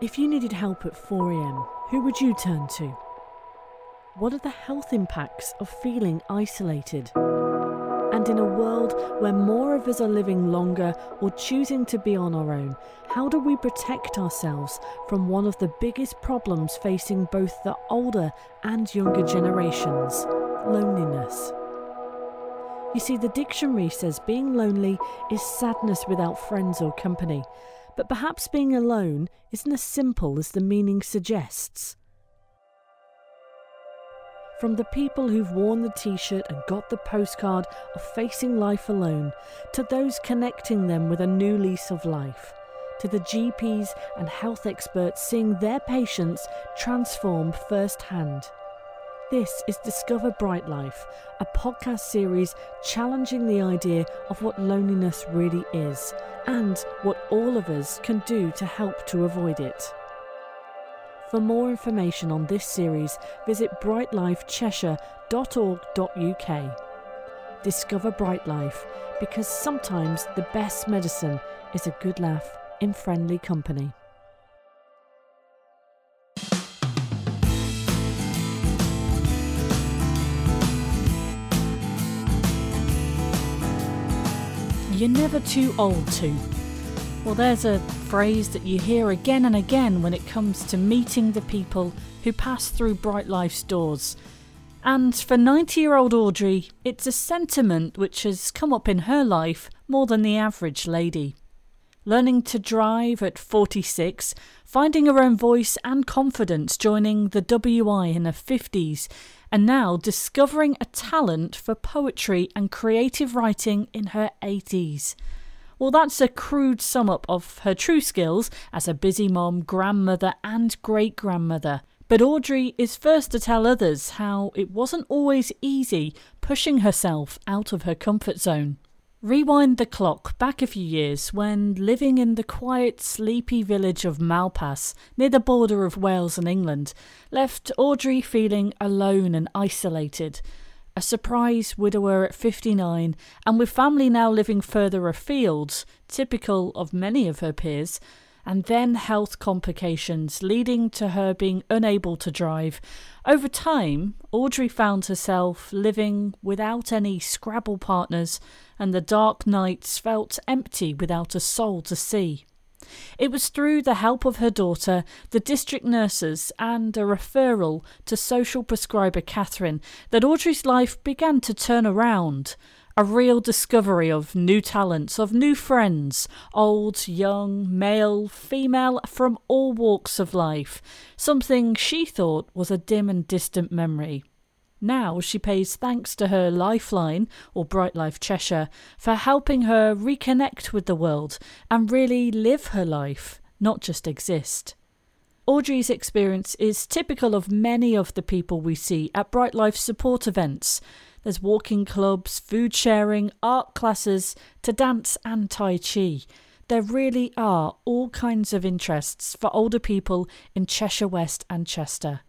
If you needed help at 4am, who would you turn to? What are the health impacts of feeling isolated? And in a world where more of us are living longer or choosing to be on our own, how do we protect ourselves from one of the biggest problems facing both the older and younger generations loneliness? You see, the dictionary says being lonely is sadness without friends or company, but perhaps being alone isn't as simple as the meaning suggests. From the people who've worn the t shirt and got the postcard of facing life alone, to those connecting them with a new lease of life, to the GPs and health experts seeing their patients transform firsthand. This is Discover Bright Life, a podcast series challenging the idea of what loneliness really is and what all of us can do to help to avoid it. For more information on this series, visit brightlifecheshire.org.uk. Discover Bright Life because sometimes the best medicine is a good laugh in friendly company. You're never too old to. Well, there's a phrase that you hear again and again when it comes to meeting the people who pass through Bright Life's doors. And for 90 year old Audrey, it's a sentiment which has come up in her life more than the average lady. Learning to drive at 46, finding her own voice and confidence joining the WI in her 50s, and now discovering a talent for poetry and creative writing in her 80s. Well, that's a crude sum up of her true skills as a busy mom, grandmother, and great grandmother. But Audrey is first to tell others how it wasn't always easy pushing herself out of her comfort zone. Rewind the clock back a few years when living in the quiet, sleepy village of Malpas, near the border of Wales and England, left Audrey feeling alone and isolated. A surprise widower at 59, and with family now living further afield, typical of many of her peers, and then health complications leading to her being unable to drive. Over time, Audrey found herself living without any Scrabble partners and the dark nights felt empty without a soul to see. It was through the help of her daughter, the district nurses, and a referral to social prescriber Catherine that Audrey's life began to turn around. A real discovery of new talents, of new friends, old, young, male, female, from all walks of life. Something she thought was a dim and distant memory. Now she pays thanks to her Lifeline, or Bright Life Cheshire, for helping her reconnect with the world and really live her life, not just exist. Audrey's experience is typical of many of the people we see at Bright Life support events. There's walking clubs, food sharing, art classes, to dance and Tai Chi. There really are all kinds of interests for older people in Cheshire West and Chester.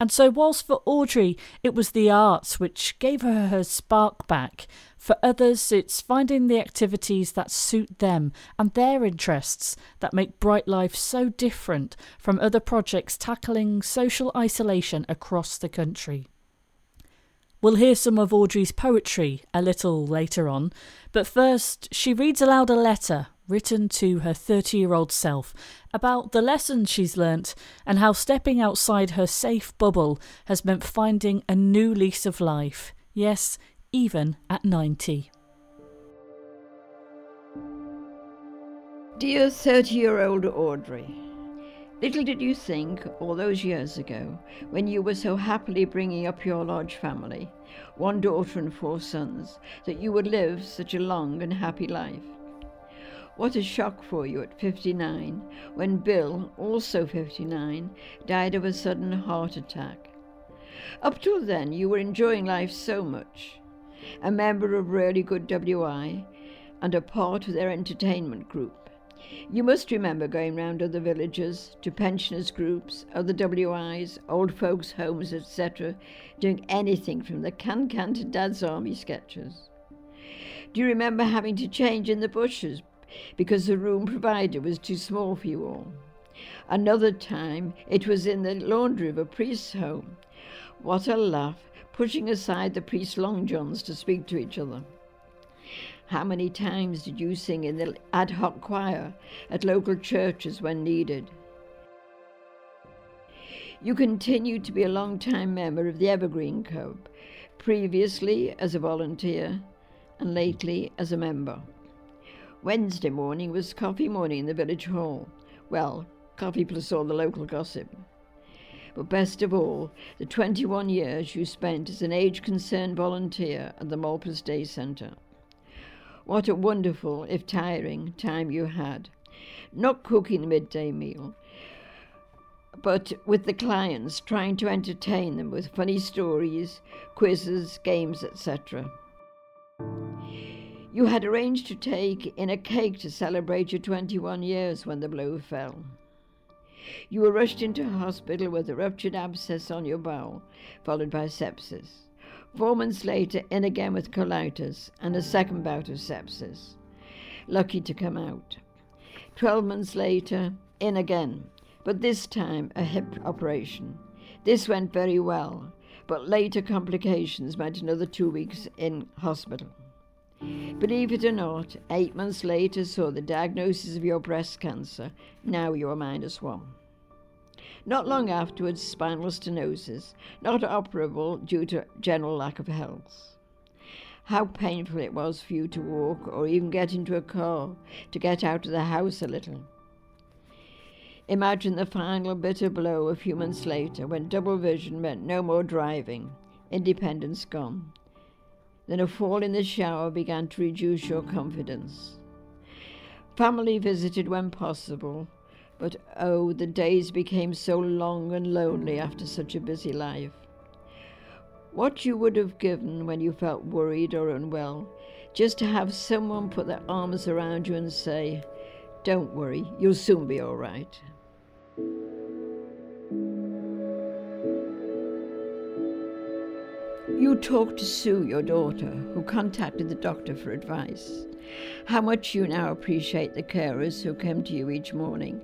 And so, whilst for Audrey it was the arts which gave her her spark back, for others it's finding the activities that suit them and their interests that make Bright Life so different from other projects tackling social isolation across the country. We'll hear some of Audrey's poetry a little later on, but first she reads aloud a letter written to her 30 year old self about the lessons she's learnt and how stepping outside her safe bubble has meant finding a new lease of life. Yes, even at 90. Dear 30 year old Audrey, Little did you think, all those years ago, when you were so happily bringing up your large family, one daughter and four sons, that you would live such a long and happy life. What a shock for you at 59 when Bill, also 59, died of a sudden heart attack. Up till then, you were enjoying life so much. A member of really good WI and a part of their entertainment group. You must remember going round other villages, to pensioners' groups, other WIs, old folks' homes, etc., doing anything from the can can to Dad's Army sketches. Do you remember having to change in the bushes because the room provided was too small for you all. Another time it was in the laundry of a priest's home. What a laugh, pushing aside the priest's long johns to speak to each other. How many times did you sing in the ad hoc choir at local churches when needed? You continued to be a long-time member of the Evergreen Club, previously as a volunteer and lately as a member. Wednesday morning was coffee morning in the village hall. Well, coffee plus all the local gossip. But best of all, the 21 years you spent as an Age Concern volunteer at the Malpas Day Centre. What a wonderful, if tiring, time you had. Not cooking the midday meal, but with the clients, trying to entertain them with funny stories, quizzes, games, etc. You had arranged to take in a cake to celebrate your 21 years when the blow fell. You were rushed into hospital with a ruptured abscess on your bowel, followed by sepsis. Four months later, in again with colitis and a second bout of sepsis. Lucky to come out. Twelve months later, in again but this time a hip operation. This went very well, but later complications meant another two weeks in hospital. Believe it or not, eight months later saw the diagnosis of your breast cancer. Now you are minus one. Not long afterwards, spinal stenosis, not operable due to general lack of health. How painful it was for you to walk or even get into a car, to get out of the house a little. Imagine the final bitter blow a few months later when double vision meant no more driving, independence gone. Then a fall in the shower began to reduce your confidence. Family visited when possible, but oh, the days became so long and lonely after such a busy life. What you would have given when you felt worried or unwell, just to have someone put their arms around you and say, Don't worry, you'll soon be all right. You talked to Sue, your daughter, who contacted the doctor for advice. How much you now appreciate the carers who come to you each morning.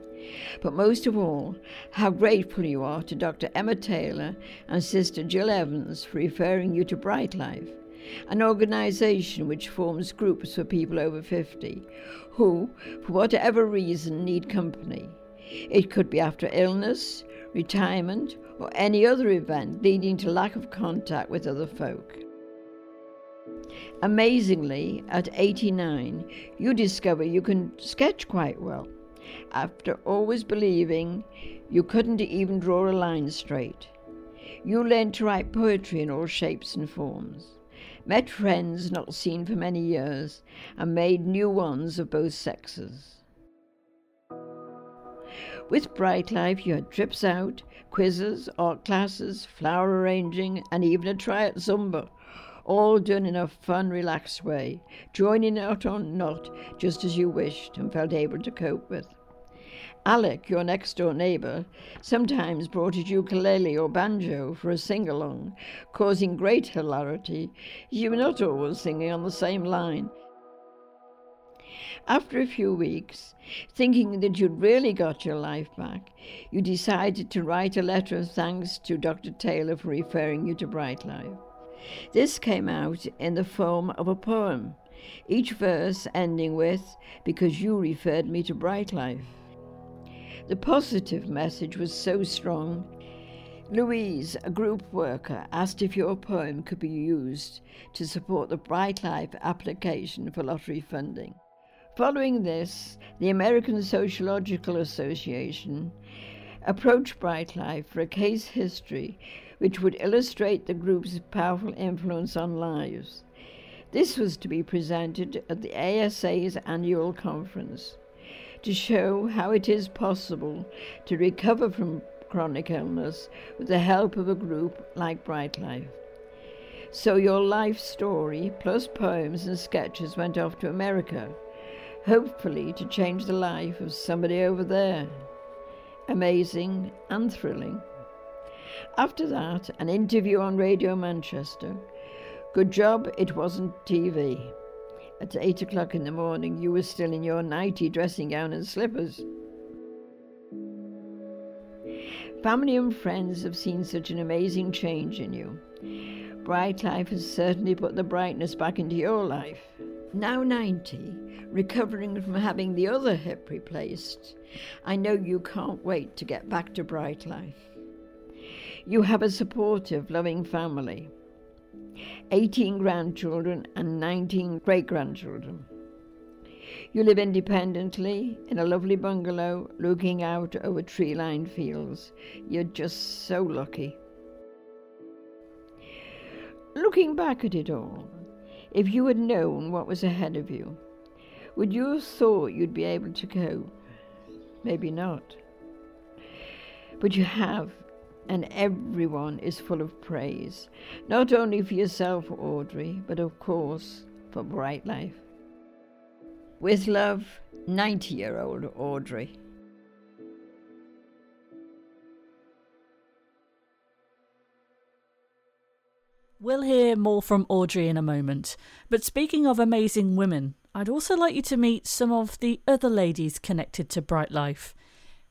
But most of all, how grateful you are to Dr. Emma Taylor and Sister Jill Evans for referring you to Bright Life, an organization which forms groups for people over 50 who, for whatever reason, need company. It could be after illness, retirement, or any other event leading to lack of contact with other folk. Amazingly, at 89, you discover you can sketch quite well, after always believing you couldn't even draw a line straight. You learn to write poetry in all shapes and forms, met friends not seen for many years, and made new ones of both sexes. With Bright Life, you had trips out, quizzes, art classes, flower arranging, and even a try at Zumba, all done in a fun, relaxed way, joining out or not, just as you wished and felt able to cope with. Alec, your next door neighbour, sometimes brought his ukulele or banjo for a sing along, causing great hilarity. You were not always singing on the same line, after a few weeks, thinking that you'd really got your life back, you decided to write a letter of thanks to Dr. Taylor for referring you to Bright Life. This came out in the form of a poem, each verse ending with, Because you referred me to Bright Life. The positive message was so strong. Louise, a group worker, asked if your poem could be used to support the Bright Life application for lottery funding. Following this, the American Sociological Association approached Bright Life for a case history which would illustrate the group's powerful influence on lives. This was to be presented at the ASA's annual conference to show how it is possible to recover from chronic illness with the help of a group like Bright Life. So your life story, plus poems and sketches, went off to America hopefully to change the life of somebody over there. Amazing and thrilling. After that, an interview on Radio Manchester. Good job it wasn't TV. At eight o'clock in the morning, you were still in your nighty dressing gown and slippers. Family and friends have seen such an amazing change in you. Bright Life has certainly put the brightness back into your life. Now 90, recovering from having the other hip replaced, I know you can't wait to get back to Bright Life. You have a supportive, loving family 18 grandchildren and 19 great grandchildren. You live independently in a lovely bungalow looking out over tree lined fields. You're just so lucky. Looking back at it all, if you had known what was ahead of you, would you have thought you'd be able to cope? Maybe not. But you have, and everyone is full of praise, not only for yourself, Audrey, but of course for Bright Life. With love, 90 year old Audrey. We'll hear more from Audrey in a moment. But speaking of amazing women, I'd also like you to meet some of the other ladies connected to Bright Life.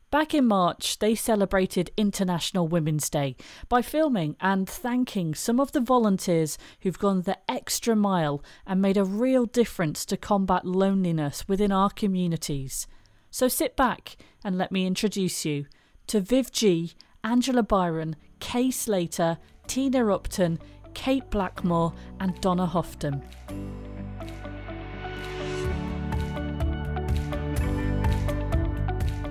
Back in March, they celebrated International Women's Day by filming and thanking some of the volunteers who've gone the extra mile and made a real difference to combat loneliness within our communities. So sit back and let me introduce you to Viv G, Angela Byron, Kay Slater, Tina Upton, Kate Blackmore, and Donna Houghton.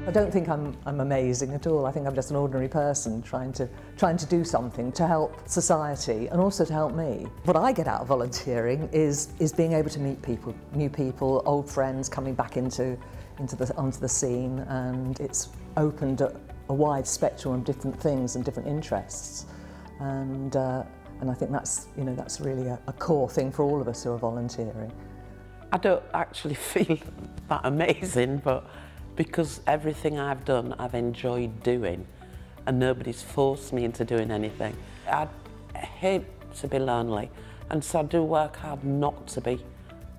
I don't think I'm, I'm amazing at all. I think I'm just an ordinary person trying to, trying to do something to help society and also to help me. What I get out of volunteering is, is being able to meet people, new people, old friends coming back into, into the, onto the scene and it's opened a, a wide spectrum of different things and different interests. And, uh, and I think that's, you know, that's really a, a core thing for all of us who are volunteering. I don't actually feel that amazing, but because everything I've done, I've enjoyed doing, and nobody's forced me into doing anything. I hate to be lonely, and so I do work hard not to be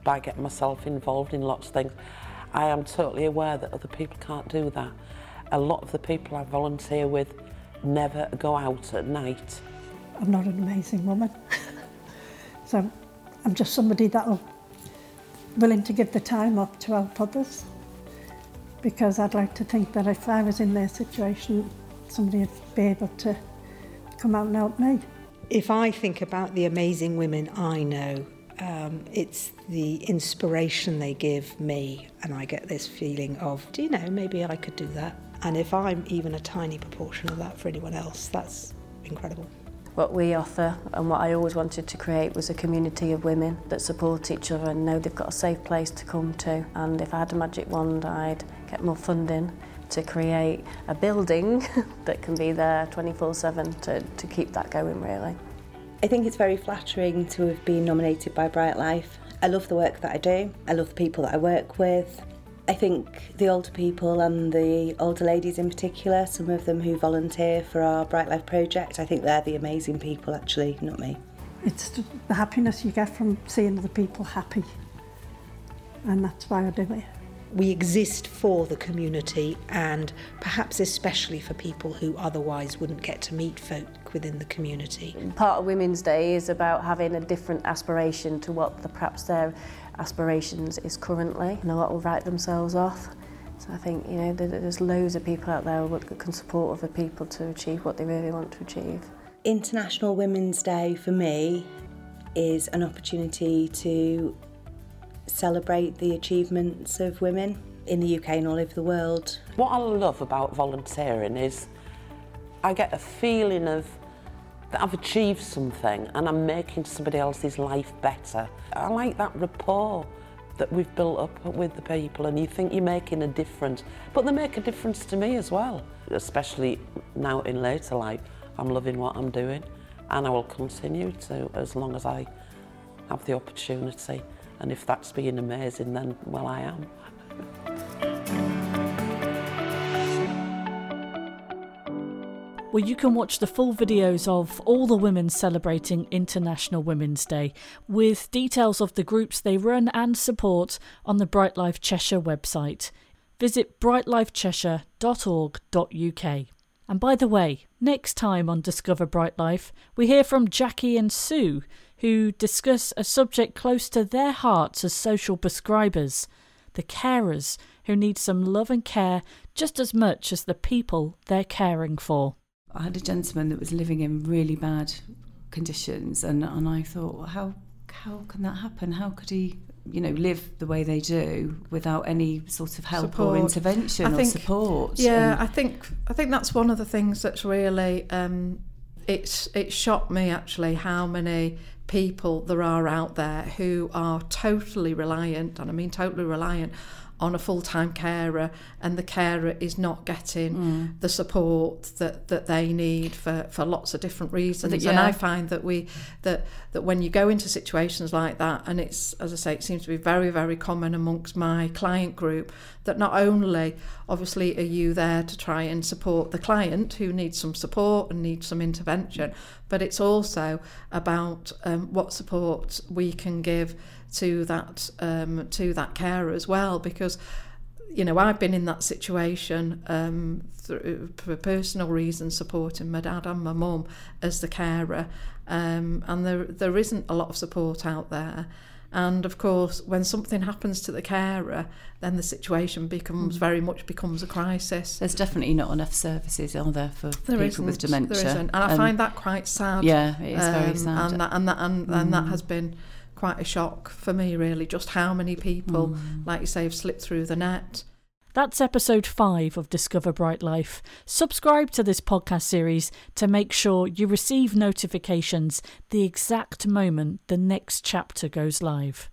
by getting myself involved in lots of things. I am totally aware that other people can't do that. A lot of the people I volunteer with never go out at night I'm not an amazing woman. so I'm just somebody that'll willing to give the time up to help others because I'd like to think that if I was in their situation, somebody would be able to come out and help me. If I think about the amazing women I know, um, it's the inspiration they give me, and I get this feeling of, do you know, maybe I could do that. And if I'm even a tiny proportion of that for anyone else, that's incredible. What we offer and what I always wanted to create was a community of women that support each other and know they've got a safe place to come to. And if I had a magic wand, I'd get more funding to create a building that can be there 24-7 to, to keep that going really. I think it's very flattering to have been nominated by Bright Life. I love the work that I do. I love the people that I work with. I think the older people and the older ladies in particular, some of them who volunteer for our Bright Life project, I think they're the amazing people actually, not me. It's the happiness you get from seeing other people happy. And that's why I do it. We exist for the community and perhaps especially for people who otherwise wouldn't get to meet folk within the community. Part of Women's Day is about having a different aspiration to what the, perhaps their aspirations is currently and a lot will write themselves off. So I think you know there's loads of people out there that can support other people to achieve what they really want to achieve. International Women's Day for me is an opportunity to celebrate the achievements of women in the UK and all over the world. What I love about volunteering is I get a feeling of that I've achieved something and I'm making somebody else's life better. I like that rapport that we've built up with the people and you think you're making a difference. But they make a difference to me as well, especially now in later life. I'm loving what I'm doing and I will continue to as long as I have the opportunity. And if that's being amazing, then well, I am. Well, you can watch the full videos of all the women celebrating International Women's Day with details of the groups they run and support on the Bright Life Cheshire website. Visit brightlifecheshire.org.uk. And by the way, next time on Discover Bright Life, we hear from Jackie and Sue, who discuss a subject close to their hearts as social prescribers the carers who need some love and care just as much as the people they're caring for. I had a gentleman that was living in really bad conditions, and, and I thought, well, how how can that happen? How could he, you know, live the way they do without any sort of help Support. or intervention I or think- support? Yeah, And- I think I think that's one of the things that's really um, it's it shocked me actually how many people there are out there who are totally reliant, and I mean totally reliant on a full-time carer and the carer is not getting Mm. the support that, that they need for, for lots of different reasons and yeah. I find that we that that when you go into situations like that and it's as I say it seems to be very very common amongst my client group that not only obviously are you there to try and support the client who needs some support and needs some intervention but it's also about um, what support we can give to that um, to that carer as well because you know I've been in that situation um, through, for personal reasons supporting my dad and my mum as the carer um, and there there isn't a lot of support out there and of course when something happens to the carer then the situation becomes very much becomes a crisis There's definitely not enough services, are there, for there people with dementia? there isn't. and I Um, find that quite sad Yeah, it is very um, sad. Mm. and that and that and, and that has been quite a shock for me really just how many people Mm. like you say have slipped through the net That's episode 5 of Discover Bright Life. Subscribe to this podcast series to make sure you receive notifications the exact moment the next chapter goes live.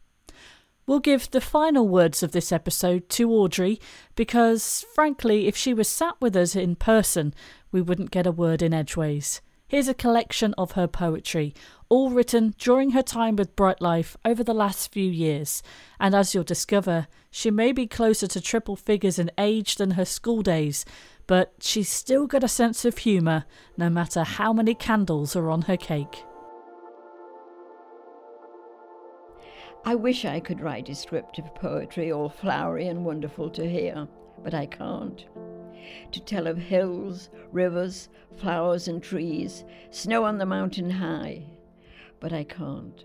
We'll give the final words of this episode to Audrey because, frankly, if she was sat with us in person, we wouldn't get a word in edgeways. Here's a collection of her poetry, all written during her time with Bright Life over the last few years. And as you'll discover, she may be closer to triple figures in age than her school days, but she's still got a sense of humour no matter how many candles are on her cake. I wish I could write descriptive poetry all flowery and wonderful to hear, but I can't. To tell of hills, rivers, flowers and trees, snow on the mountain high, but I can't.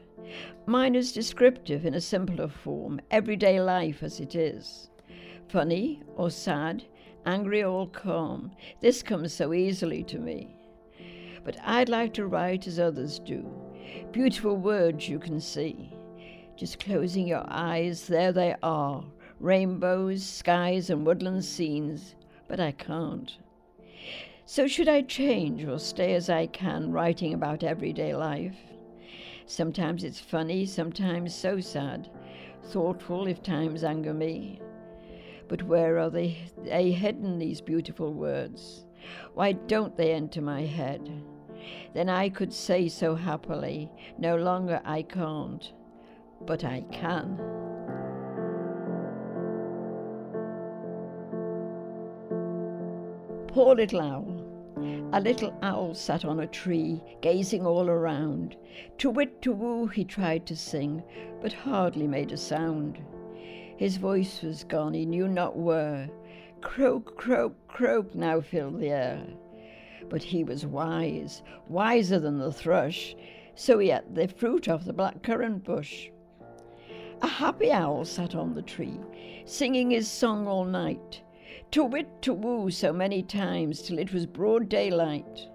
Mine is descriptive in a simpler form, everyday life as it is. Funny or sad, angry or calm, this comes so easily to me. But I'd like to write as others do, beautiful words you can see. Just closing your eyes, there they are rainbows, skies, and woodland scenes, but I can't. So, should I change or stay as I can, writing about everyday life? Sometimes it's funny, sometimes so sad, thoughtful if times anger me. But where are they, they hidden, these beautiful words? Why don't they enter my head? Then I could say so happily, no longer I can't but I can. Poor little owl. A little owl sat on a tree, gazing all around. To wit, to woo, he tried to sing, but hardly made a sound. His voice was gone, he knew not where. Croak, croak, croak now filled the air. But he was wise, wiser than the thrush, so he ate the fruit off the blackcurrant bush. A happy owl sat on the tree, singing his song all night, to wit, to woo so many times till it was broad daylight.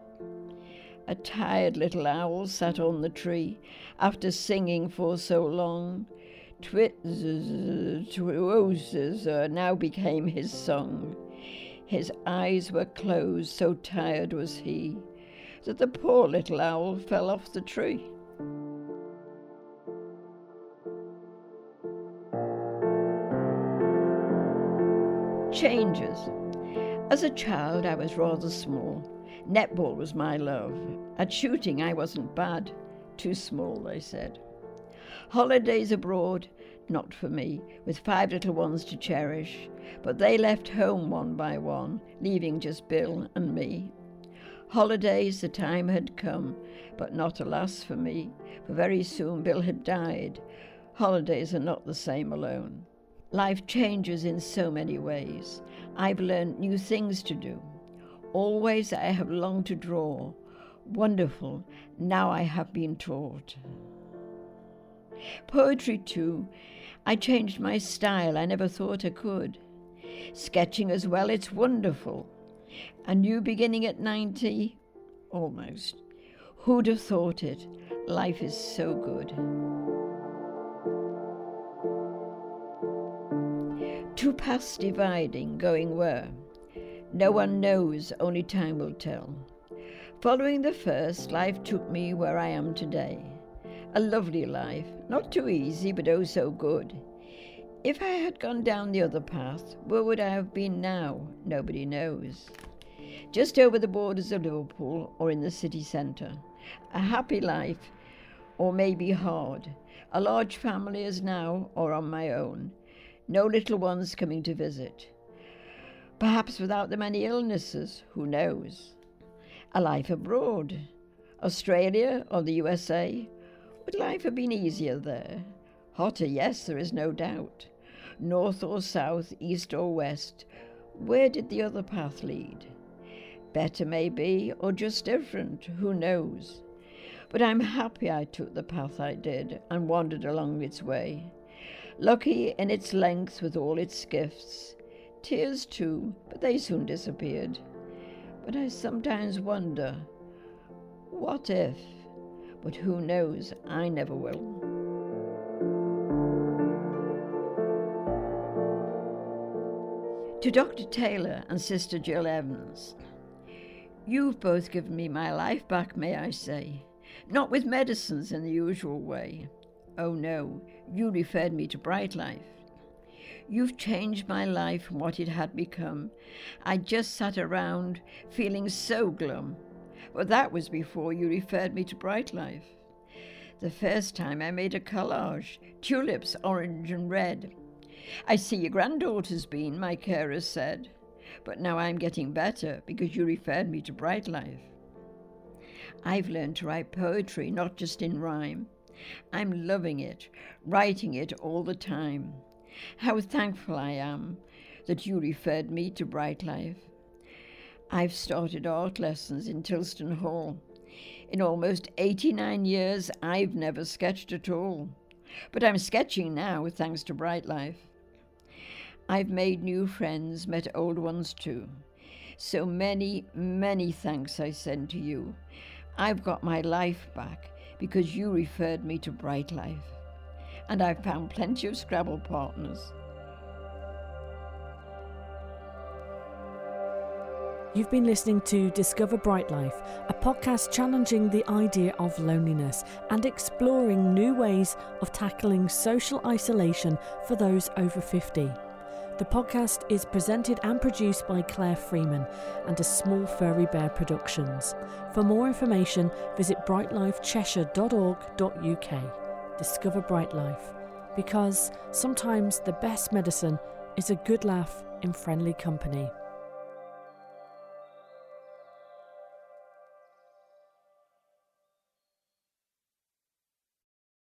A tired little owl sat on the tree, after singing for so long. Twozz, now became his song. His eyes were closed, so tired was he, that the poor little owl fell off the tree. Changes. As a child, I was rather small. Netball was my love. At shooting, I wasn't bad. Too small, they said. Holidays abroad, not for me, with five little ones to cherish. But they left home one by one, leaving just Bill and me. Holidays, the time had come, but not alas for me, for very soon Bill had died. Holidays are not the same alone. Life changes in so many ways. I've learned new things to do. Always I have longed to draw. Wonderful, now I have been taught. Poetry, too. I changed my style, I never thought I could. Sketching as well, it's wonderful. A new beginning at 90? Almost. Who'd have thought it? Life is so good. Two paths dividing, going where? No one knows, only time will tell. Following the first, life took me where I am today. A lovely life, not too easy, but oh so good. If I had gone down the other path, where would I have been now? Nobody knows. Just over the borders of Liverpool or in the city centre. A happy life, or maybe hard. A large family as now, or on my own. No little ones coming to visit. Perhaps without the many illnesses, who knows? A life abroad. Australia or the USA? Would life have been easier there? Hotter, yes, there is no doubt. North or south, east or west, where did the other path lead? Better, maybe, or just different, who knows? But I'm happy I took the path I did and wandered along its way. Lucky in its length with all its gifts. Tears too, but they soon disappeared. But I sometimes wonder, what if? But who knows, I never will. To Dr. Taylor and Sister Jill Evans, You've both given me my life back, may I say. Not with medicines in the usual way. Oh no, you referred me to Bright Life. You've changed my life from what it had become. I just sat around feeling so glum. But that was before you referred me to Bright Life. The first time I made a collage tulips, orange and red. I see your granddaughter's been, my carer said. But now I'm getting better because you referred me to Bright Life. I've learned to write poetry, not just in rhyme. I'm loving it, writing it all the time. How thankful I am that you referred me to Bright Life. I've started art lessons in Tilston Hall. In almost 89 years, I've never sketched at all. But I'm sketching now, thanks to Bright Life. I've made new friends, met old ones too. So many, many thanks I send to you. I've got my life back because you referred me to Bright Life. And I've found plenty of Scrabble partners. You've been listening to Discover Bright Life, a podcast challenging the idea of loneliness and exploring new ways of tackling social isolation for those over 50. The podcast is presented and produced by Claire Freeman and a Small Furry Bear Productions. For more information, visit brightlifecheshire.org.uk. Discover Bright Life, because sometimes the best medicine is a good laugh in friendly company.